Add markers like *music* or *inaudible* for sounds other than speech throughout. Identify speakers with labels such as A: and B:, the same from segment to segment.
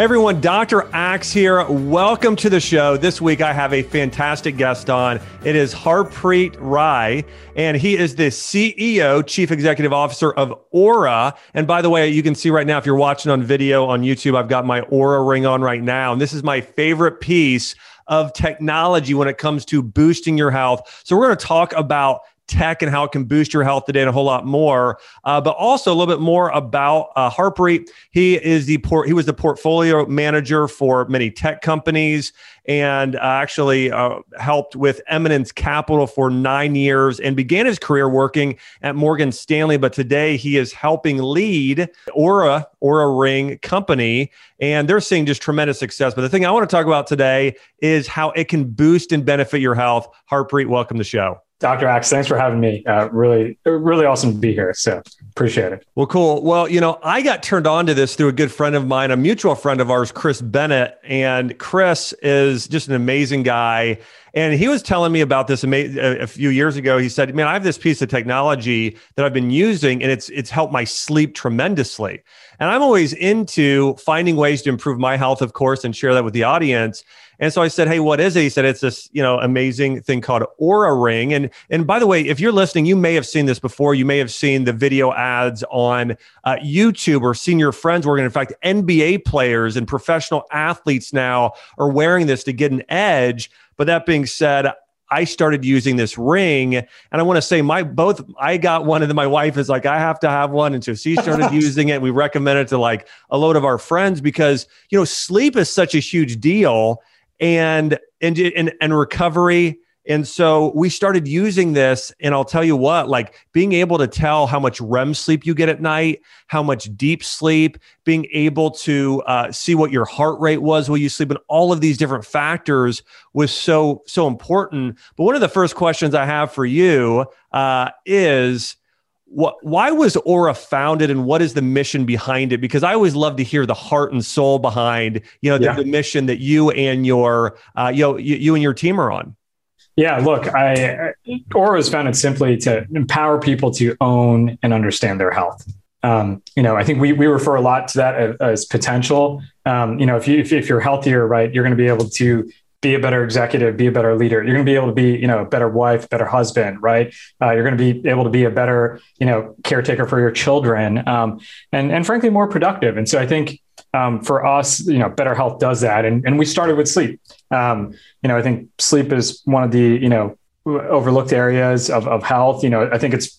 A: everyone, Dr. Axe here. Welcome to the show. This week I have a fantastic guest on. It is Harpreet Rai, and he is the CEO, Chief Executive Officer of Oura. And by the way, you can see right now, if you're watching on video on YouTube, I've got my Oura ring on right now. And this is my favorite piece of technology when it comes to boosting your health. So we're going to talk about tech and how it can boost your health today and a whole lot more. Uh, but also a little bit more about uh, Harpreet. He is the port. He was the portfolio manager for many tech companies and uh, actually uh, helped with Eminence Capital for nine years and began his career working at Morgan Stanley. But today he is helping lead Oura Oura Ring company, and they're seeing just tremendous success. But the thing I want to talk about today is how it can boost and benefit your health. Harpreet, welcome to the show.
B: Dr. Axe, thanks for having me. Uh, really, really awesome to be here. So appreciate it.
A: Well, cool. Well, you know, I got turned on to this through a good friend of mine, a mutual friend of ours, Chris Bennett. And Chris is just an amazing guy. And he was telling me about this a few years ago. He said, "Man, I have this piece of technology that I've been using, and it's it's helped my sleep tremendously." And I'm always into finding ways to improve my health, of course, and share that with the audience. And so I said, "Hey, what is it?" He said, "It's this, you know, amazing thing called Oura Ring." And and by the way, if you're listening, you may have seen this before. You may have seen the video ads on uh, YouTube or seen your friends working. In fact, NBA players and professional athletes now are wearing this to get an edge. But that being said, I started using this ring, and I want to say my both I got one, and then my wife is like, I have to have one, and so she started *laughs* using it. We recommend it to like a load of our friends because you know sleep is such a huge deal, and and and, and recovery. And so we started using this. And I'll tell you what, like being able to tell how much REM sleep you get at night, how much deep sleep, being able to uh, see what your heart rate was while you sleep, and all of these different factors was so, so important. But one of the first questions I have for you uh, is, what why was Oura founded and what is the mission behind it? Because i always love to hear the heart and soul behind you know the, yeah. the mission that you and your uh, you know you, you, and your team are on.
B: Yeah look i Oura was founded simply to empower people to own and understand their health. Um, you know i think we, we refer a lot to that as, as potential. Um, you know if you if, if you're healthier right you're going to be able to be a better executive, be a better leader. You're going to be able to be, you know, a better wife, better husband, right? Uh, you're going to be able to be a better, you know, caretaker for your children, um, and and frankly more productive. And so I think um, for us, you know, better health does that. And and we started with sleep. Um, you know, I think sleep is one of the you know overlooked areas of of health. You know, I think it's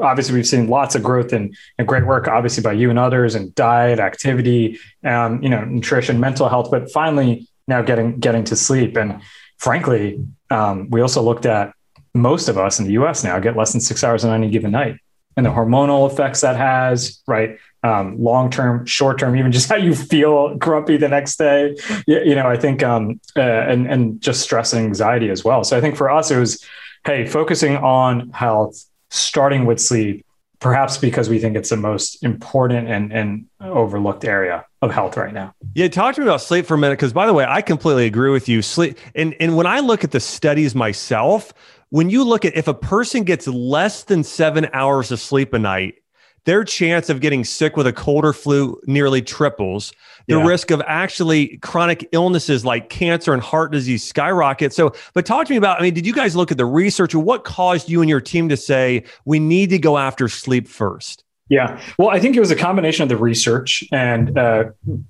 B: obviously we've seen lots of growth and, and great work obviously by you and others and diet activity um, you know nutrition mental health but finally now getting getting to sleep. And frankly, um, we also looked at most of us in the U.S. now get less than six hours on any given night, and the hormonal effects that has, right? Um, long term, short term, even just *laughs* how you feel grumpy the next day. You, you know, I think, um, uh, and and just stress and anxiety as well. So I think for us, it was, hey, focusing on health, starting with sleep, perhaps because we think it's the most important and, and overlooked area of health right now.
A: Yeah, talk to me about sleep for a minute. Because by the way, I completely agree with you. Sleep and and when I look at the studies myself, when you look at if a person gets less than seven hours of sleep a night, their chance of getting sick with a cold or flu nearly triples. The yeah. risk of actually chronic illnesses like cancer and heart disease skyrocket. So, but talk to me about I mean, did you guys look at the research or what caused you and your team to say we need to go after sleep first?
B: Yeah. Well, I think it was a combination of the research and uh,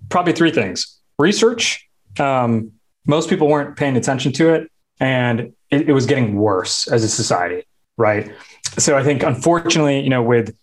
B: probably three things research. Um, most people weren't paying attention to it, and it, it was getting worse as a society, right? So I think, unfortunately, you know, with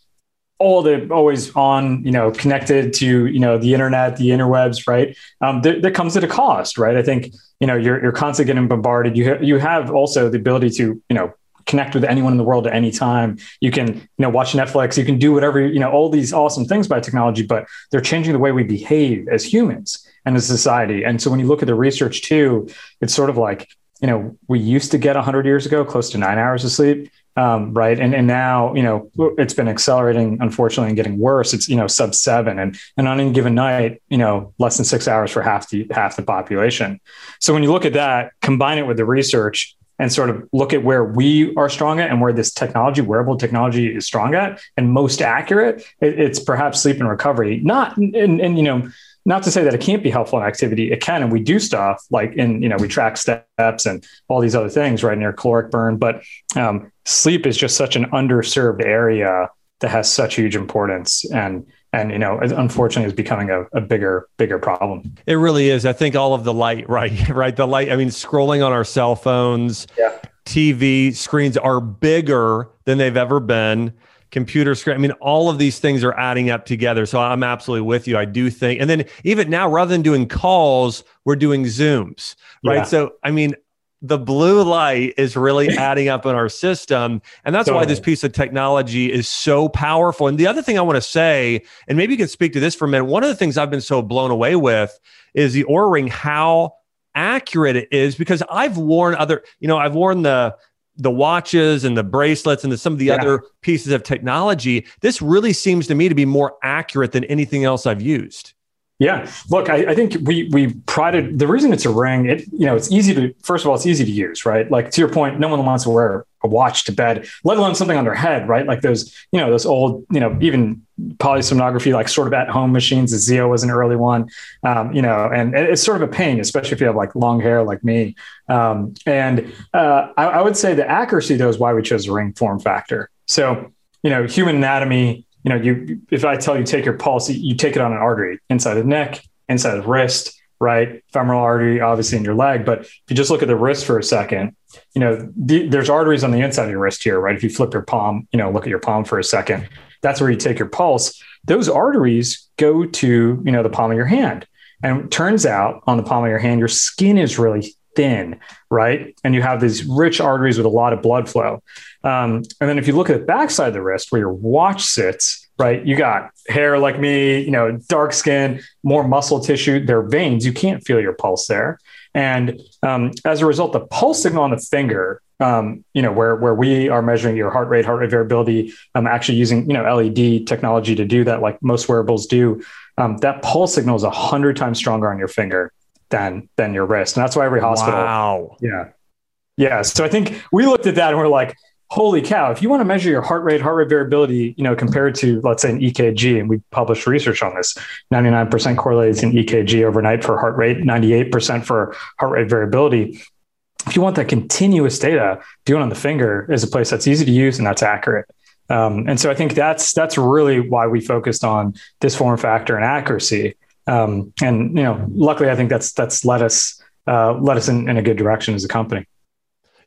B: all the always on, you know, connected to, you know, the internet, the interwebs, right? Um, there, there comes at a cost, right? I think, you know, you're, you're constantly getting bombarded. You, ha- you have also the ability to, you know, connect with anyone in the world at any time. You can, you know, watch Netflix, you can do whatever, you know, all these awesome things by technology, but they're changing the way we behave as humans and as society. And so when you look at the research too, it's sort of like, you know, we used to get 100 years ago close to nine hours of sleep um, right? And and now you know it's been accelerating, unfortunately, and getting worse. It's you know sub seven, and and on any given night, you know less than six hours for half the half the population. So when you look at that, combine it with the research, and sort of look at where we are strong at and where this technology, wearable technology, is strong at and most accurate, it, it's perhaps sleep and recovery. Not and and you know not to say that it can't be helpful in activity. It can, and we do stuff like in you know we track steps and all these other things right near caloric burn. But um, sleep is just such an underserved area that has such huge importance and and you know unfortunately is becoming a, a, bigger bigger problem.
A: It really is. I think all of the light *laughs* right right? The light i mean scrolling on our cell phones yeah. tv screens are bigger than they've ever been. Computer screen i mean all of these things are adding up together. So i'm absolutely with you. I do think and then even now rather than doing calls we're doing zooms right? Yeah. so i mean the blue light is really *laughs* adding up in our system. And that's totally. why this piece of technology is so powerful. And the other thing I want to say, and maybe you can speak to this for a minute, one of the things I've been so blown away with is the Oura ring, how accurate it is, because I've worn other, you know, I've worn the the watches and the bracelets and the, some of the yeah. other pieces of technology. This really seems to me to be more accurate than anything else I've used.
B: Yeah, look, I, I, think we we prided the reason it's a ring. It you know it's easy to first of all it's easy to use, right? Like to your point, no one wants to wear a watch to bed, let alone something on their head, right? Like those you know those old you know even polysomnography like sort of at home machines. The Zeo was an early one, um, you know, and it's sort of a pain, especially if you have like long hair like me. Um, and uh, I, I would say the accuracy though is why we chose a ring form factor. So you know human anatomy you know, you if I tell you take your pulse, you take it on an artery inside the neck, inside the wrist, right? Femoral artery, obviously in your leg. But if you just look at the wrist for a second, you know, the, there's arteries on the inside of your wrist here, right? If you flip your palm, you know, look at your palm for a second, that's where you take your pulse. Those arteries go to, you know, the palm of your hand. And turns out on the palm of your hand, your skin is really thin, right? And you have these rich arteries with a lot of blood flow. Um, and then if you look at the backside of the wrist where your watch sits, right, you got hair like me, you know, dark skin, more muscle tissue, there are veins. You can't feel your pulse there. And um, as a result, the pulse signal on the finger, um, you know, where where we are measuring your heart rate, heart rate variability, um, actually using you know LED technology to do that, like most wearables do. Um, that pulse signal is a hundred times stronger on your finger than than your wrist. And that's why every hospital.
A: Wow.
B: Yeah. Yeah. So I think we looked at that and we're like, holy cow, if you want to measure your heart rate, heart rate variability, you know, compared to let's say an EKG, and we published research on this, 99% correlates in EKG overnight for heart rate, 98% for heart rate variability. If you want that continuous data, doing on the finger is a place that's easy to use and that's accurate. Um, and so I think that's that's really why we focused on this form factor and accuracy. Um, and you know, luckily, I think that's that's led us uh, led us in, in a good direction as a company.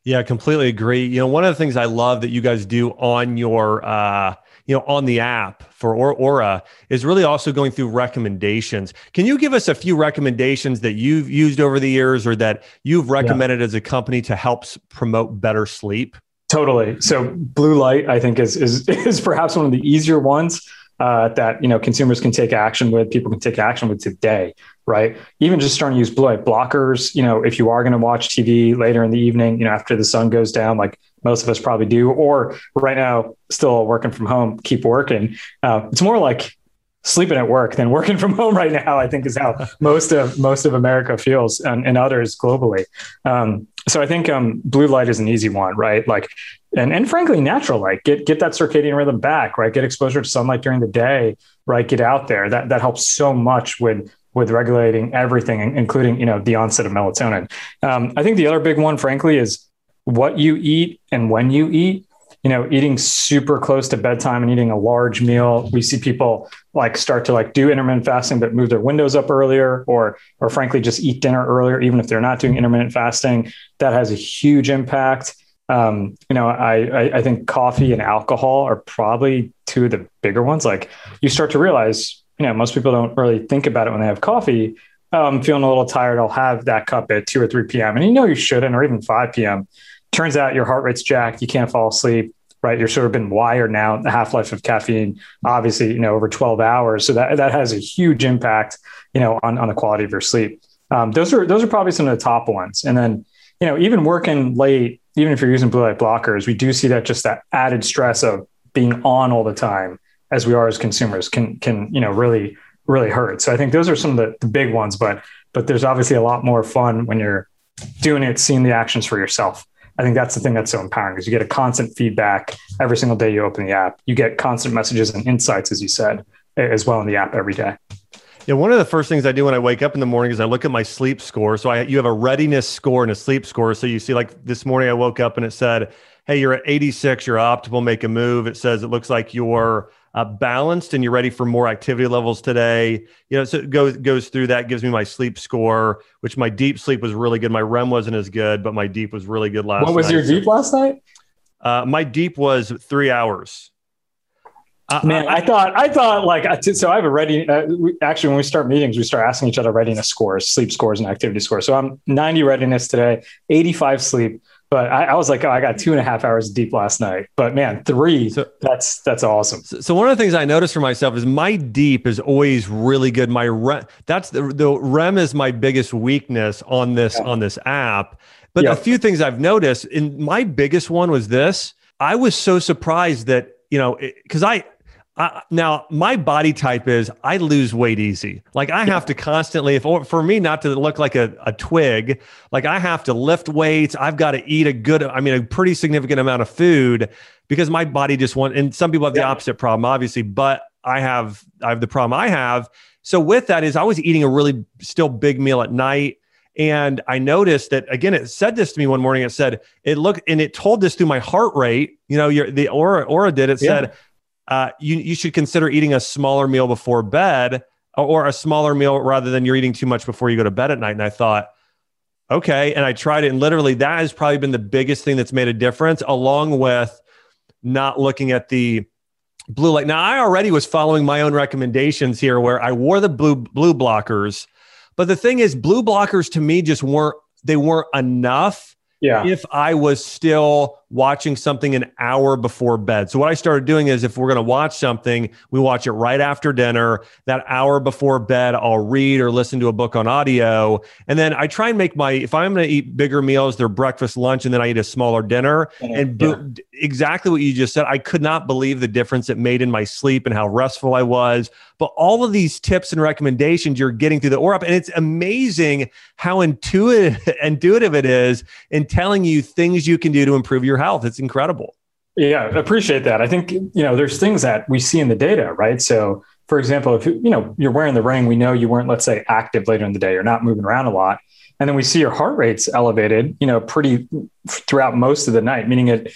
A: Yeah, completely agree. You know, one of the things I love that you guys do on your uh, you know on the app for Oura is really also going through recommendations. Can you give us a few recommendations that you've used over the years or that you've recommended yeah. as a company to help promote better sleep?
B: Totally. So blue light, I think, is is *laughs* is perhaps one of the easier ones uh, that you know consumers can take action with, people can take action with today, right? Even just starting to use blue light blockers. You know, if you are going to watch TV later in the evening, you know, after the sun goes down, like most of us probably do, or right now still working from home, keep working. Uh, it's more like sleeping at work than working from home right now. I think is how most of most of America feels, and, and others globally. Um, so I think um, blue light is an easy one, right? Like, and and frankly, natural light. Get get that circadian rhythm back, right? Get exposure to sunlight during the day, right? Get out there. That that helps so much with with regulating everything, including you know the onset of melatonin. Um, I think the other big one, frankly, is what you eat and when you eat you know, eating super close to bedtime and eating a large meal. We see people like start to like do intermittent fasting, but move their windows up earlier, or or frankly just eat dinner earlier, even if they're not doing intermittent fasting. That has a huge impact. Um, you know, I, I I think coffee and alcohol are probably two of the bigger ones. Like you start to realize, you know, most people don't really think about it when they have coffee. Oh, I'm feeling a little tired. I'll have that cup at 2 or 3 p.m. And you know you shouldn't, or even 5 p.m turns out your heart rate's jacked, you can't fall asleep, right? You're sort of been wired now. The half life of caffeine, obviously, you know, over 12 hours, so that that has a huge impact, you know, on on the quality of your sleep. Um, those are those are probably some of the top ones, and then you know, even working late, even if you're using blue light blockers, we do see that just that added stress of being on all the time, as we are as consumers, can can you know really really hurt. So I think those are some of the, the big ones, but but there's obviously a lot more fun when you're doing it, seeing the actions for yourself. I think that's the thing that's so empowering is you get a constant feedback every single day you open the app. You get constant messages and insights, as you said, as well in the app every day.
A: Yeah, one of the first things I do when I wake up in the morning is I look at my sleep score. So I you have a readiness score and a sleep score. So you see, like this morning, I woke up and it said, "Hey, you're at 86. You're optimal. Make a move." It says it looks like you're uh, balanced and you're ready for more activity levels today. You know, so it goes goes through that, gives me my sleep score, which my deep sleep was really good. My REM wasn't as good, but my deep was really good last. Night.
B: What was
A: night.
B: your deep last night?
A: Uh, my deep was three hours.
B: Uh, Man, I, I, thought I thought like so. I have a ready. Uh, we, actually, when we start meetings, we start asking each other readiness scores, sleep scores, and activity scores. So I'm 90 readiness today, 85 sleep. But I, I was like, oh, I got two and a half hours deep last night. But man, three. So, that's that's awesome.
A: So, one of the things I noticed for myself is my deep is always really good. My REM, that's the, the REM is my biggest weakness on this yeah. on this app. But a few things I've noticed, and my biggest one was this. I was so surprised that you know because I I, now my body type is I lose weight easy. Like I have to constantly, if for me not to look like a, a twig, like I have to lift weights. I've got to eat a good, I mean, a pretty significant amount of food because my body just wants. And some people have the yeah. opposite problem, obviously, but I have I have the problem I have. So with that is I was eating a really still big meal at night. And I noticed that again, it said this to me one morning. It said it looked and it told this through my heart rate. You know, your the aura Oura did. It yeah. said uh, you, you should consider eating a smaller meal before bed or a smaller meal rather than you're eating too much before you go to bed at night. And I thought, okay. And I tried it. And literally, that has probably been the biggest thing that's made a difference, along with not looking at the blue light. Now, I already was following my own recommendations here where I wore the blue blue blockers. But the thing is, blue blockers to me just weren't they weren't enough
B: yeah.
A: if I was still watching something an hour before bed. So what I started doing is if we're going to watch something, we watch it right after dinner. That hour before bed, I'll read or listen to a book on audio. And then I try and make my if I'm going to eat bigger meals, they're breakfast, lunch, and then I eat a smaller dinner. And yeah. exactly what you just said, I could not believe the difference it made in my sleep and how restful I was. But all of these tips and recommendations you're getting through the Oura, and it's amazing how intuitive *laughs* intuitive it is in telling you things you can do to improve your health. It's incredible.
B: Yeah, appreciate that. I think you know there's things that we see in the data, right? So, for example, if you know you're wearing the ring, we know you weren't, let's say, active later in the day. You're not moving around a lot, and then we see your heart rate's elevated, you know, pretty throughout most of the night, meaning it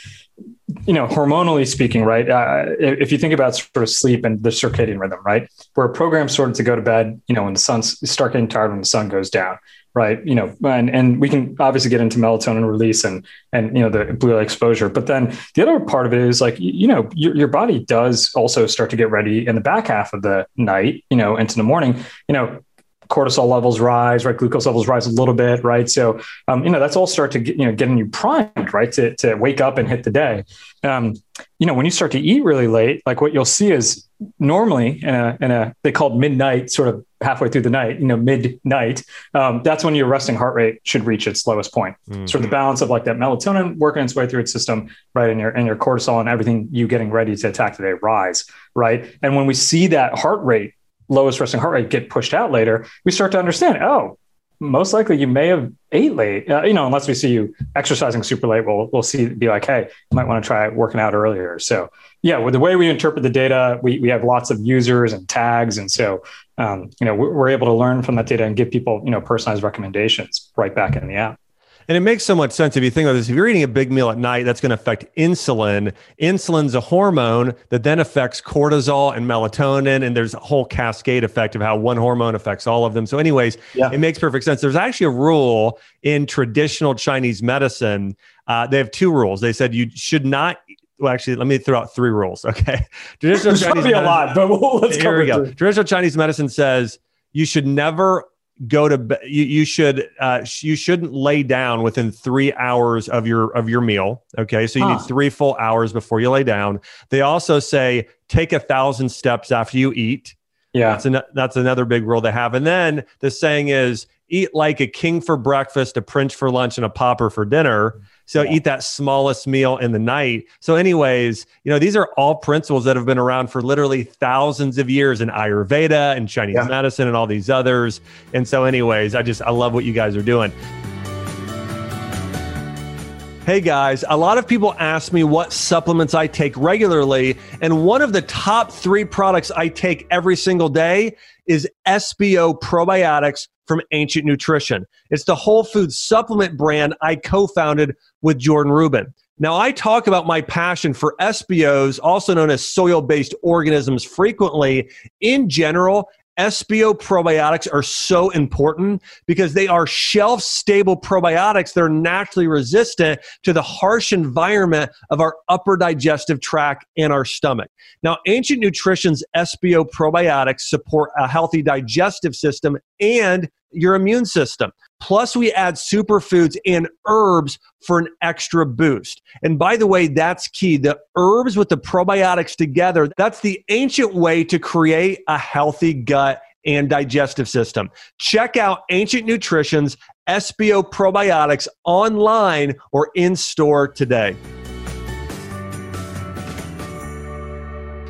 B: you know, hormonally speaking, right? Uh, if you think about sort of sleep and the circadian rhythm, right? We're programmed sort of to go to bed, you know, when the sun's start getting tired when the sun goes down, right? You know, and and we can obviously get into melatonin release and and you know the blue light exposure, but then the other part of it is like you know your your body does also start to get ready in the back half of the night, you know, into the morning. You know, cortisol levels rise, right? Glucose levels rise a little bit, right? So, um, you know, that's all start to get, you know, getting you primed, right? To, to wake up and hit the day. Um, you know, when you start to eat really late, like what you'll see is normally in a, in a they called midnight, sort of halfway through the night, you know, midnight, um, that's when your resting heart rate should reach its lowest point. Mm-hmm. Sort of the balance of like that melatonin working its way through its system, right? And your, and your cortisol and everything you getting ready to attack the day rise, right? And when we see that heart rate lowest resting heart rate get pushed out later, we start to understand, oh, most likely you may have ate late. Uh, you know, unless we see you exercising super late, we'll we'll see be like, hey, you might want to try working out earlier. So yeah, with the way we interpret the data, we we have lots of users and tags, and so um, you know we're, able to learn from that data and give people you know personalized recommendations right back in the app.
A: And it makes so much sense if you think about this. If you're eating a big meal at night, that's going to affect insulin. Insulin's a hormone that then affects cortisol and melatonin. And there's a whole cascade effect of how one hormone affects all of them. So, anyways, yeah. it makes perfect sense. There's actually a rule in traditional Chinese medicine. Uh, they have two rules. They said you should not well, actually, let me throw out three rules. *laughs* Okay.
B: Traditional There's Chinese medicine, a lot, but we'll, let's
A: here we go. Through. Traditional Chinese medicine says you should never go to bed you, you should uh, you shouldn't lay down within three hours of your of your meal okay? So you huh. need three full hours before you lay down. They also say take a thousand steps after you eat.
B: Yeah.
A: That's, an, that's another big rule they have. And then the saying is eat like a king for breakfast a prince for lunch and a pauper for dinner so yeah. eat that smallest meal in the night. So, anyways, you know, these are all principles that have been around for literally thousands of years in Ayurveda and Chinese yeah. medicine and all these others. And so, anyways, I just I love what you guys are doing. Hey guys, a lot of people ask me what supplements I take regularly, and one of the top three products I take every single day is SBO probiotics from Ancient Nutrition. It's the whole food supplement brand I co founded with Jordan Rubin. Now, I talk about my passion for SBOs, also known as soil based organisms, frequently in general SBO probiotics are so important because they are shelf stable probiotics. They're naturally resistant to the harsh environment of our upper digestive tract and our stomach. Now, Ancient Nutrition's SBO probiotics support a healthy digestive system and your immune system. Plus, we add superfoods and herbs for an extra boost. And by the way, that's key. The herbs with the probiotics together, that's the ancient way to create a healthy gut and digestive system. Check out Ancient Nutrition's SBO probiotics online or in store today.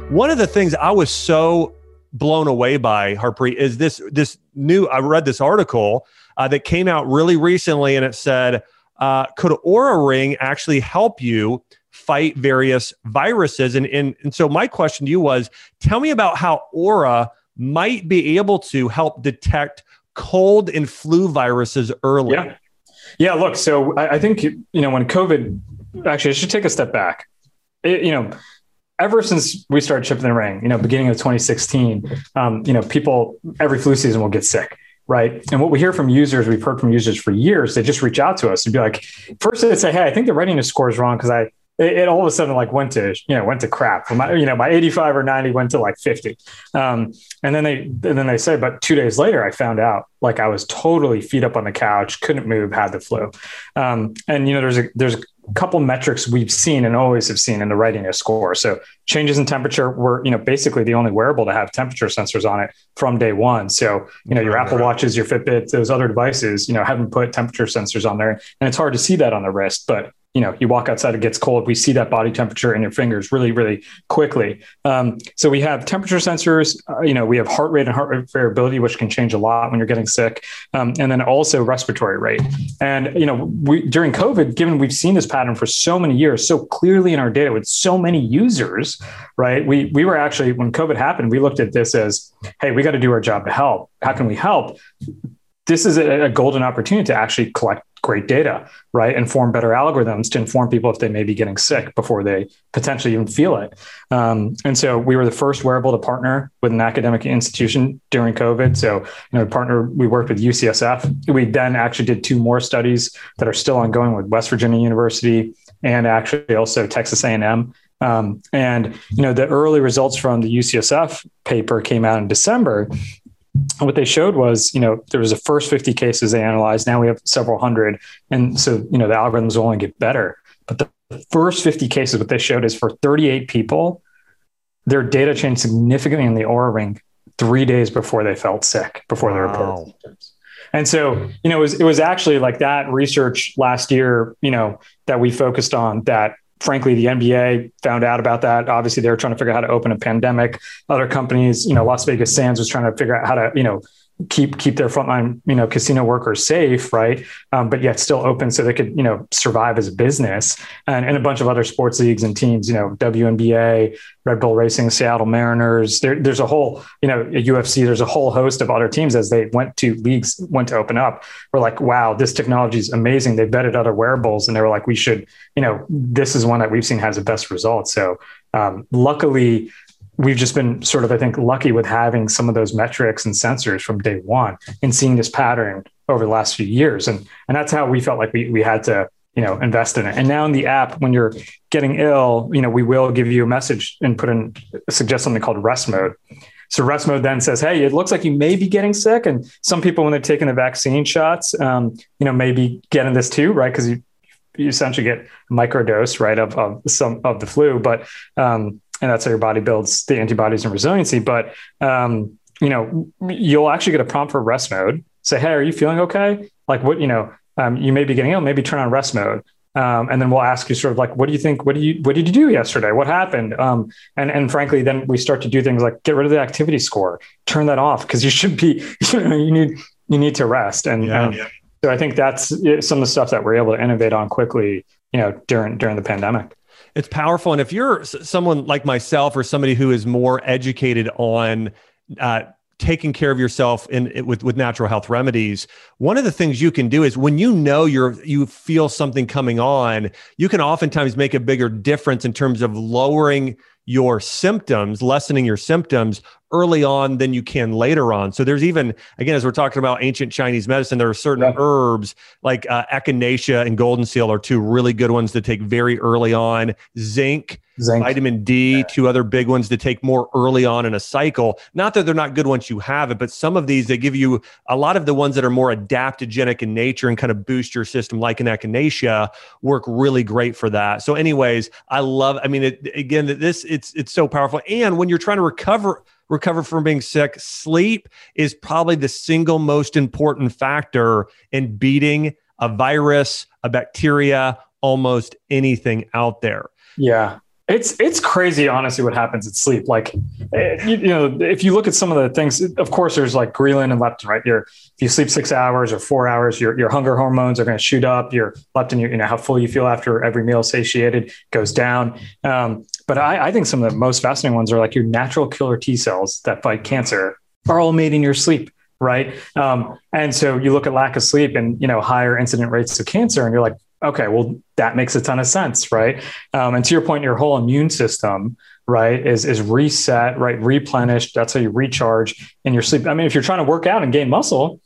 A: One of the things I was so blown away by Harpreet is this this new I read this article uh, that came out really recently and it said uh, could Oura Ring actually help you fight various viruses and, and and so my question to you was tell me about how Oura might be able to help detect cold and flu viruses early.
B: Yeah. Yeah. Look, so I, I think, you know, when COVID, actually, I should take a step back. It, you know, ever since we started shipping the ring, you know, beginning of 2016, um, you know, people every flu season will get sick. Right. And what we hear from users, we've heard from users for years, they just reach out to us and be like, first they'd say, Hey, I think the readiness score is wrong because I, it, it, all of a sudden like went to you know went to crap. My, you know my 85 or 90 went to like 50, um, and then they and then they say, but two days later I found out like I was totally feet up on the couch, couldn't move, had the flu, um, and you know there's a there's a couple metrics we've seen and always have seen in the readiness score. So changes in temperature were, you know, basically the only wearable to have temperature sensors on it from day one. So, you know, your Apple Watches, your Fitbits, those other devices, you know, haven't put temperature sensors on there. And it's hard to see that on the wrist, but you know, you walk outside, it gets cold. We see that body temperature in your fingers really, really quickly. Um, so we have temperature sensors. Uh, you know, we have heart rate and heart rate variability, which can change a lot when you're getting sick, um, and then also respiratory rate. And you know, we during COVID, given we've seen this pattern for so many years, so clearly in our data with so many users, right? We we were actually when COVID happened, we looked at this as, hey, we got to do our job to help. How can we help? This is a, a golden opportunity to actually collect great data, right? And form better algorithms to inform people if they may be getting sick before they potentially even feel it. Um, and so we were the first wearable to partner with an academic institution during COVID. So, you know, partner, we worked with UCSF. We then actually did two more studies that are still ongoing with West Virginia University and actually also Texas A&M. Um, and you know the early results from the UCSF paper came out in December, what they showed was, you know, there was the first 50 cases they analyzed. Now we have several hundred. And so, you know, the algorithms will only get better. But the first 50 cases, what they showed is for 38 people, their data changed significantly in the Oura ring three days before they felt sick, before wow. they reported symptoms. And so, you know, it was, it was actually like that research last year, you know, that we focused on that frankly, the NBA found out about that. Obviously, they were trying to figure out how to open a pandemic. Other companies, you know, Las Vegas Sands was trying to figure out how to, you know, keep keep their frontline you know casino workers safe right? Um, but yet still open so they could you know survive as a business. And, and a bunch of other sports leagues and teams you know WNBA Red Bull Racing Seattle Mariners. There, there's a whole you know UFC there's a whole host of other teams as they went to leagues went to open up we're like wow this technology is amazing. They vetted other wearables and they were like we should you know this is one that we've seen has the best results. So um, luckily we've just been sort of, I think, lucky with having some of those metrics and sensors from day one and seeing this pattern over the last few years. And, and that's how we felt like we, we had to, you know, invest in it. And now in the app, when you're getting ill, you know, we will give you a message and put in, suggest something called rest mode. So rest mode then says, "Hey, it looks like you may be getting sick." And some people, when they're taking the vaccine shots, um, you know, maybe getting this too, right? Because you you essentially get a microdose, right, of, of some of the flu. But um, and that's how your body builds the antibodies and resiliency. But um, you know, you'll actually get a prompt for rest mode. Say, hey, are you feeling okay? Like what you know, um, you may be getting ill. Maybe turn on rest mode. Um, and then we'll ask you sort of like, what do you think? What do you what did you do yesterday? What happened? Um, and and frankly, then we start to do things like get rid of the activity score, turn that off because you should be you, *laughs* know, you need you need to rest. And, yeah, yeah. so I think that's some of the stuff that we're able to innovate on quickly you know, during during the pandemic.
A: It's powerful, and if you're someone like myself or somebody who is more educated on uh, taking care of yourself in with with natural health remedies one of the things you can do is when you know you're you feel something coming on you can oftentimes make a bigger difference in terms of lowering your symptoms lessening your symptoms early on than you can later on. So there's even, again, as we're talking about ancient Chinese medicine, there are certain yeah. herbs like uh, echinacea and golden seal are two really good ones to take very early on. Zinc, Zinc. vitamin D, yeah. two other big ones to take more early on in a cycle. Not that they're not good once you have it, but some of these, they give you a lot of the ones that are more adaptogenic in nature and kind of boost your system, like an echinacea, work really great for that. So, anyways, I love, I mean, it, again, this, it's, it's so powerful. And when you're trying to recover, recover from being sick, sleep is probably the single most important factor in beating a virus, a bacteria, almost anything out there.
B: Yeah. It's it's crazy, honestly, what happens at sleep. Like, eh, you, you, know, if you look at some of the things, of course, there's like ghrelin and leptin, right? If you sleep six hours or four hours, your your hunger hormones are going to shoot up. Your leptin, you know, how full you feel after every meal, satiated, goes down. Um, but I, I think some of the most fascinating ones are like your natural killer T cells that fight cancer are all made in your sleep right? Um, and so you look at lack of sleep and you know higher incident rates of cancer, and you're like, okay, well, that makes a ton of sense, right? Um, and to your point, your whole immune system, right, is is reset, right, replenished. That's how you recharge in your sleep. I mean, if you're trying to work out and gain muscle,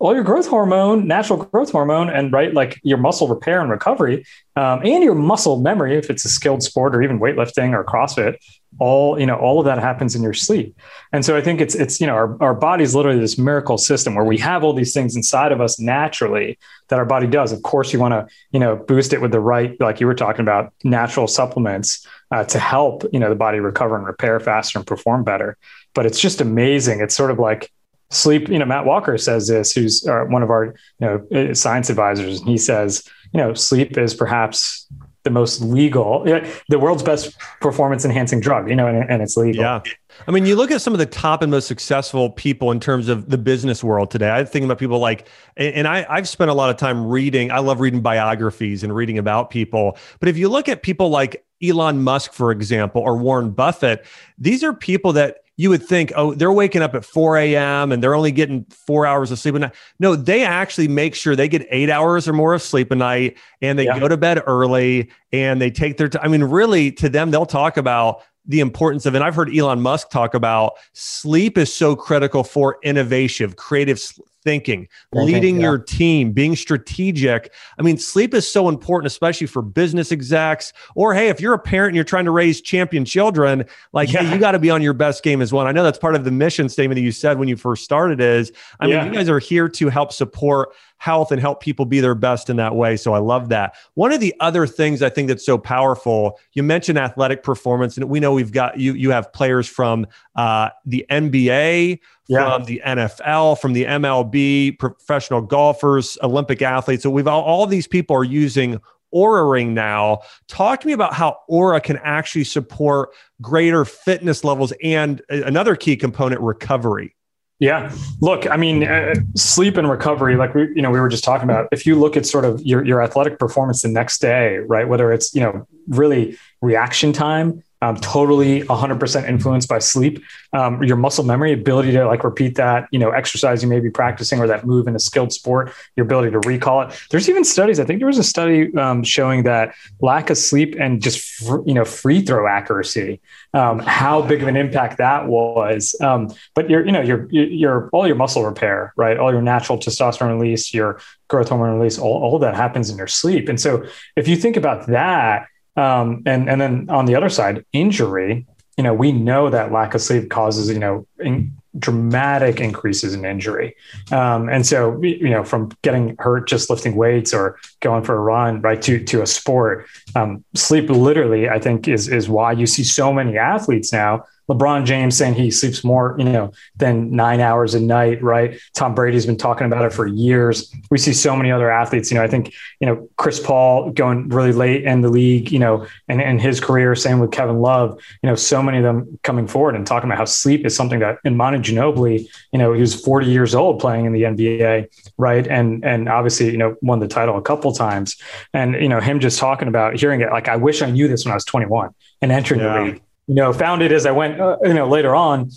B: all your growth hormone, natural growth hormone, and right, like your muscle repair and recovery, um, and your muscle memory, if it's a skilled sport or even weightlifting or CrossFit, all you know, all of that happens in your sleep. And so I think it's it's you know, our our body's literally this miracle system where we have all these things inside of us naturally that our body does. Of course, you want to you know boost it with the right, like you were talking about, natural supplements uh, to help you know the body recover and repair faster and perform better. But it's just amazing. It's sort of like sleep you know matt walker says this who's uh, one of our you know uh, science advisors and he says you know sleep is perhaps the most legal the world's best performance enhancing drug you know and, and, it's legal.
A: Yeah. I mean you look at some of the top and most successful people in terms of the business world today. I think about people like and I, i've spent a lot of time reading i love reading biographies and reading about people. But if you look at people like elon musk for example or warren buffett these are people that you would think, oh, they're waking up at 4 a.m. and they're only getting four hours of sleep a night. No, they actually make sure they get eight hours or more of sleep a night and they yeah. go to bed early and they take their time. I mean, really, to them, they'll talk about the importance of, and I've heard Elon Musk talk about sleep is so critical for innovative, creative thinking, leading yeah. your team, being strategic. I mean, sleep is so important, especially for business execs. Or hey, if you're a parent and you're trying to raise champion children, like yeah. hey, you got to be on your best game as well. I know that's part of the mission statement that you said when you first started. Is I mean, you guys are here to help support health and help people be their best in that way. So I love that. One of the other things I think that's so powerful, you mentioned athletic performance, and we know we've got you. You have players from uh, the NBA, yeah. from the NFL, from the MLB, professional golfers, Olympic athletes. So we've all, all these people are using Oura Ring now. Talk to me about how Oura can actually support greater fitness levels and another key component, recovery.
B: Yeah. Look, I mean, uh, sleep and recovery, like we, you know, we were just talking about. If you look at sort of your your athletic performance the next day, right? Whether it's you know really reaction time um, totally 100% influenced by sleep. Um, your muscle memory, ability to like repeat that, you know, exercise you may be practicing or that move in a skilled sport, your ability to recall it. There's even studies. I think there was a study um, showing that lack of sleep and just fr- you know free throw accuracy, um, how big of an impact that was. Um, but your you know your your all your muscle repair, right? All your natural testosterone release, your growth hormone release, all, all that happens in your sleep. And so if you think about that um, and and then on the other side, injury. You know, we know that lack of sleep causes you know in, dramatic increases in injury. Um, and so, you know, from getting hurt just lifting weights or going for a run, right, to to a sport, um, sleep literally, I think, is is why you see so many athletes now LeBron James saying he sleeps more, you know, than nine hours a night, right? Tom Brady's been talking about it for years. We see so many other athletes, you know, I think, you know, Chris Paul going really late in the league, you know, and, and his career, same with Kevin Love, you know, so many of them coming forward and talking about how sleep is something that in Manu Ginobili, you know, he was 40 years old playing in the NBA, right? And, and obviously, you know, won the title a couple times. And, you know, him just talking about hearing it, like, I wish I knew this when I was 21 and entering yeah. the league you know, found it as I went, uh, you know, later on,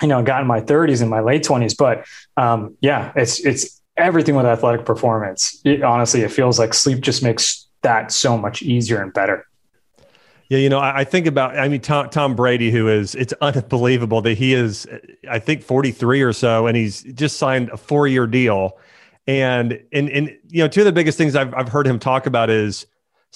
B: you know, got in my 30s and my late 20s. But um, yeah, it's it's everything with athletic performance. It, honestly, it feels like sleep just makes that so much easier and better.
A: Yeah, you know, I, I think about, I mean, Tom, Tom Brady, who is, it's unbelievable that he is, I think, 43 or so, and he's just signed a four year deal. And, and, and, you know, two of the biggest things I've, I've heard him talk about is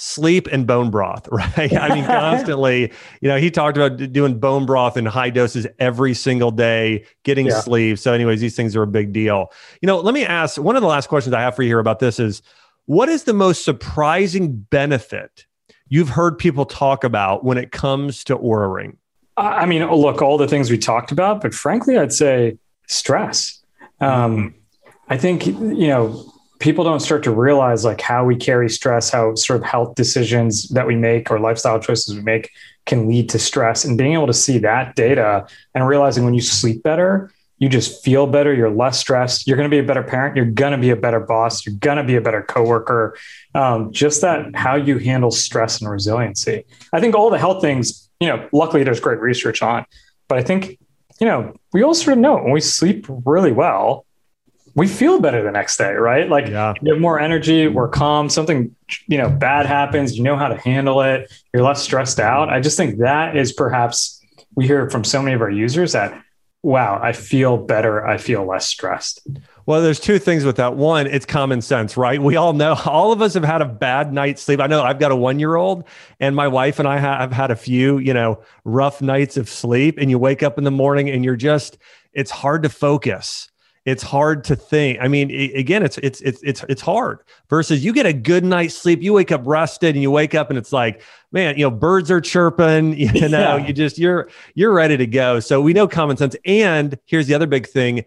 A: sleep and bone broth, *laughs* right? I mean, constantly, you know, he talked about doing bone broth in high doses every single day, getting yeah. sleep. So, anyways, these things are a big deal. You know, let me ask one of the last questions I have for you here about this is what is the most surprising benefit you've heard people talk about when it comes to Oura Ring?
B: I mean, look, all the things we talked about, but frankly, I'd say stress. Um, mm-hmm. I think, you know, people don't start to realize like how we carry stress, how sort of health decisions that we make or lifestyle choices we make can lead to stress. And being able to see that data and realizing when you sleep better, you just feel better, you're less stressed, you're going to be a better parent, you're going to be a better boss, you're going to be a better coworker. Um, just that how you handle stress and resiliency. I think all the health things, you know, luckily there's great research on, but I think, you know, we all sort of know when we sleep really well, we feel better the next day, right? Like yeah. you have more energy, we're calm, something, you know, bad happens, you know how to handle it, you're less stressed out. I just think that is perhaps we hear from so many of our users that, wow, I feel better, I feel less stressed.
A: Well, there's two things with that. One, it's common sense, right? We all know, *laughs* all of us have had a bad night's sleep. I know I've got a one year old, and my wife and I have had a few, you know, rough nights of sleep. And you wake up in the morning and you're just, it's hard to focus it's hard to think. I mean, it, again, it's it's it's it's it's hard. Versus you get a good night's sleep, you wake up rested, and you wake up and it's like, man, you know, birds are chirping. *laughs* You know, yeah. you just you're you're ready to go. So we know common sense. And here's the other big thing: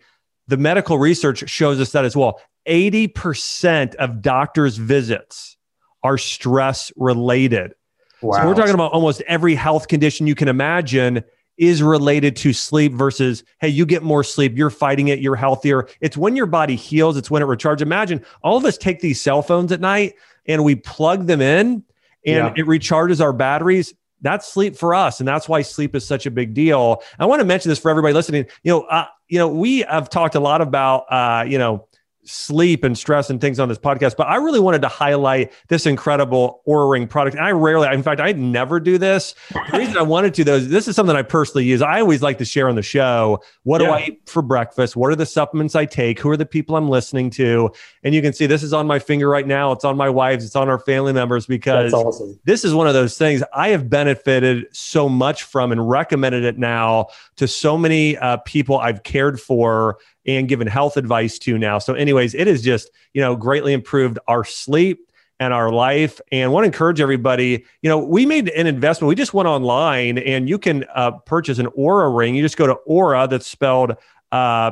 A: the medical research shows us that as well. Eighty percent of doctors' visits are stress related. Wow. So we're talking about almost every health condition you can imagine is related to sleep versus, hey, you get more sleep, you're fighting it, you're healthier. It's when your body heals, it's when it recharges. Imagine all of us take these cell phones at night and we plug them in and yeah. it recharges our batteries. That's sleep for us. And that's why sleep is such a big deal. I want to mention this for everybody listening. You know, uh, you know, we have talked a lot about, uh, you know, sleep and stress and things on this podcast, but I really wanted to highlight this incredible Oura Ring product. And I rarely, in fact, I never do this. The reason I wanted to, though, this is something I personally use. I always like to share on the show. What yeah. do I eat for breakfast? What are the supplements I take? Who are the people I'm listening to? And you can see this is on my finger right now. It's on my wife's. It's on our family members because awesome. this is one of those things I have benefited so much from and recommended it now to so many uh, people I've cared for and given health advice to now. So, anyways, it has just, you know, greatly improved our sleep and our life. And want to encourage everybody, you know, we made an investment. We just went online and you can uh, purchase an Oura ring. You just go to Oura, that's spelled uh,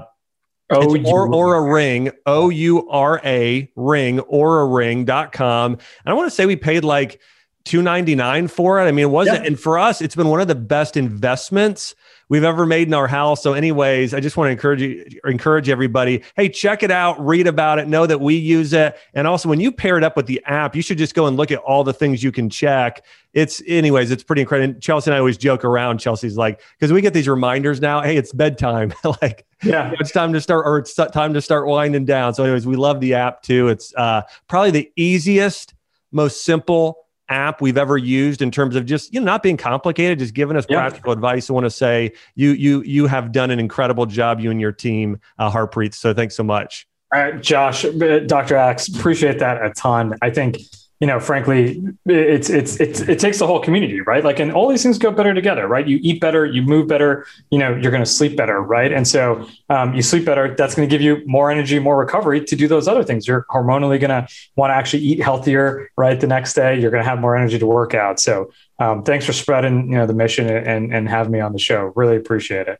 A: Oh, or, Oura Ring, O U R A ring, Oura ring.com. And I want to say we paid like 299 for it. I mean, it wasn't, yeah. and for us, it's been one of the best investments we've ever made in our house. So, anyways, I just want to encourage you, encourage everybody. Hey, check it out, read about it, know that we use it, and also when you pair it up with the app, you should just go and look at all the things you can check. It's, anyways, it's pretty incredible. Chelsea and I always joke around. Chelsea's like, because we get these reminders now. Hey, it's bedtime. *laughs* like, yeah, it's time to start, or it's time to start winding down. So, anyways, we love the app too. It's uh, probably the easiest, most simple app we've ever used in terms of just you know not being complicated, just giving us yeah. practical advice. I want to say you you you have done an incredible job, you and your team, uh, Harpreet. So thanks so much.
B: All right, Josh, uh, Dr. Axe, appreciate that a ton. I think you know, frankly, it's, it's, it's, it takes the whole community, right? Like, and all these things go better together, right? You eat better, you move better, you know, you're going to sleep better, right? And so um, you sleep better, that's going to give you more energy, more recovery to do those other things. You're hormonally going to want to actually eat healthier, right? The next day, you're going to have more energy to work out. So um, thanks for spreading you know the mission and and having me on the show. Really appreciate it.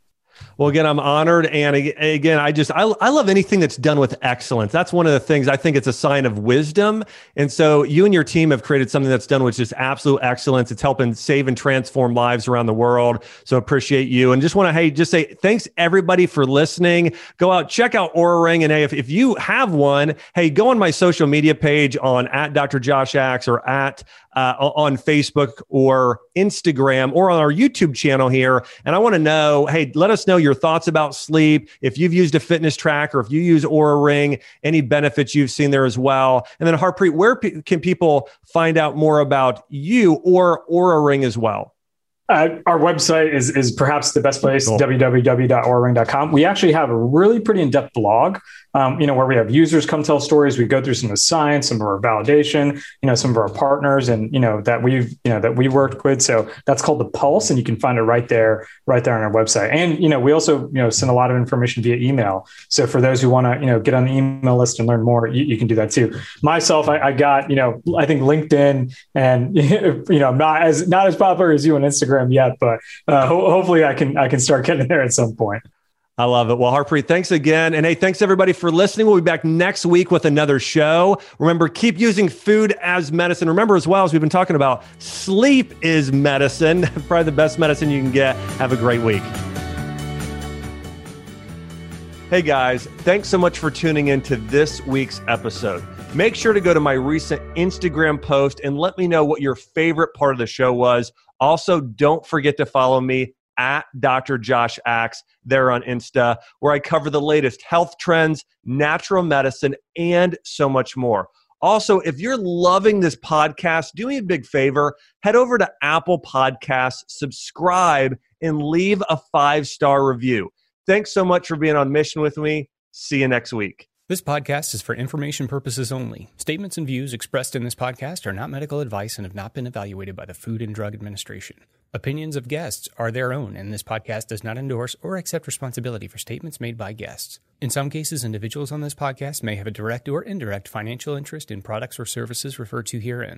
A: Well, again, I'm honored. And again, I just, I, I love anything that's done with excellence. That's one of the things I think it's a sign of wisdom. And so you and your team have created something that's done with just absolute excellence. It's helping save and transform lives around the world. So appreciate you. And just want to, hey, just say thanks everybody for listening. Go out, check out Oura Ring. And hey, if, if you have one, hey, go on my social media page on at Dr. Josh Axe or at uh, on Facebook or Instagram or on our YouTube channel here. And I want to know, hey, let us know your thoughts about sleep. If you've used a fitness tracker, or if you use Oura Ring, any benefits you've seen there as well. And then Harpreet, where can people find out more about you or Oura Ring as well?
B: Uh, our website is, is perhaps the best place, cool. www.ouraring.com. We actually have a really pretty in-depth blog um, you know, where we have users come tell stories. We go through some of the science, some of our validation, you know, some of our partners and, you know, that we've, you know, that we worked with. So that's called the Pulse and you can find it right there, right there on our website. And, you know, we also, you know, send a lot of information via email. So for those who want to, you know, get on the email list and learn more, you, you can do that too. Myself, I, I, got, you know, I think LinkedIn and, *laughs* you know, not as, not as popular as you on Instagram yet, but uh, ho- hopefully I can, I can start getting there at some point.
A: I love it. Well, Harpreet, thanks again. And hey, thanks everybody for listening. We'll be back next week with another show. Remember, keep using food as medicine. Remember, as well as we've been talking about, sleep is medicine, *laughs* probably the best medicine you can get. Have a great week. Hey guys, thanks so much for tuning in to this week's episode. Make sure to go to my recent Instagram post and let me know what your favorite part of the show was. Also, don't forget to follow me at Dr. Josh Axe there on Insta, where I cover the latest health trends, natural medicine, and so much more. Also, if you're loving this podcast, do me a big favor head over to Apple Podcasts, subscribe, and leave a five star review. Thanks so much for being on mission with me. See you next week.
C: This podcast is for information purposes only. Statements and views expressed in this podcast are not medical advice and have not been evaluated by the Food and Drug Administration. Opinions of guests are their own, and this podcast does not endorse or accept responsibility for statements made by guests. In some cases, individuals on this podcast may have a direct or indirect financial interest in products or services referred to herein.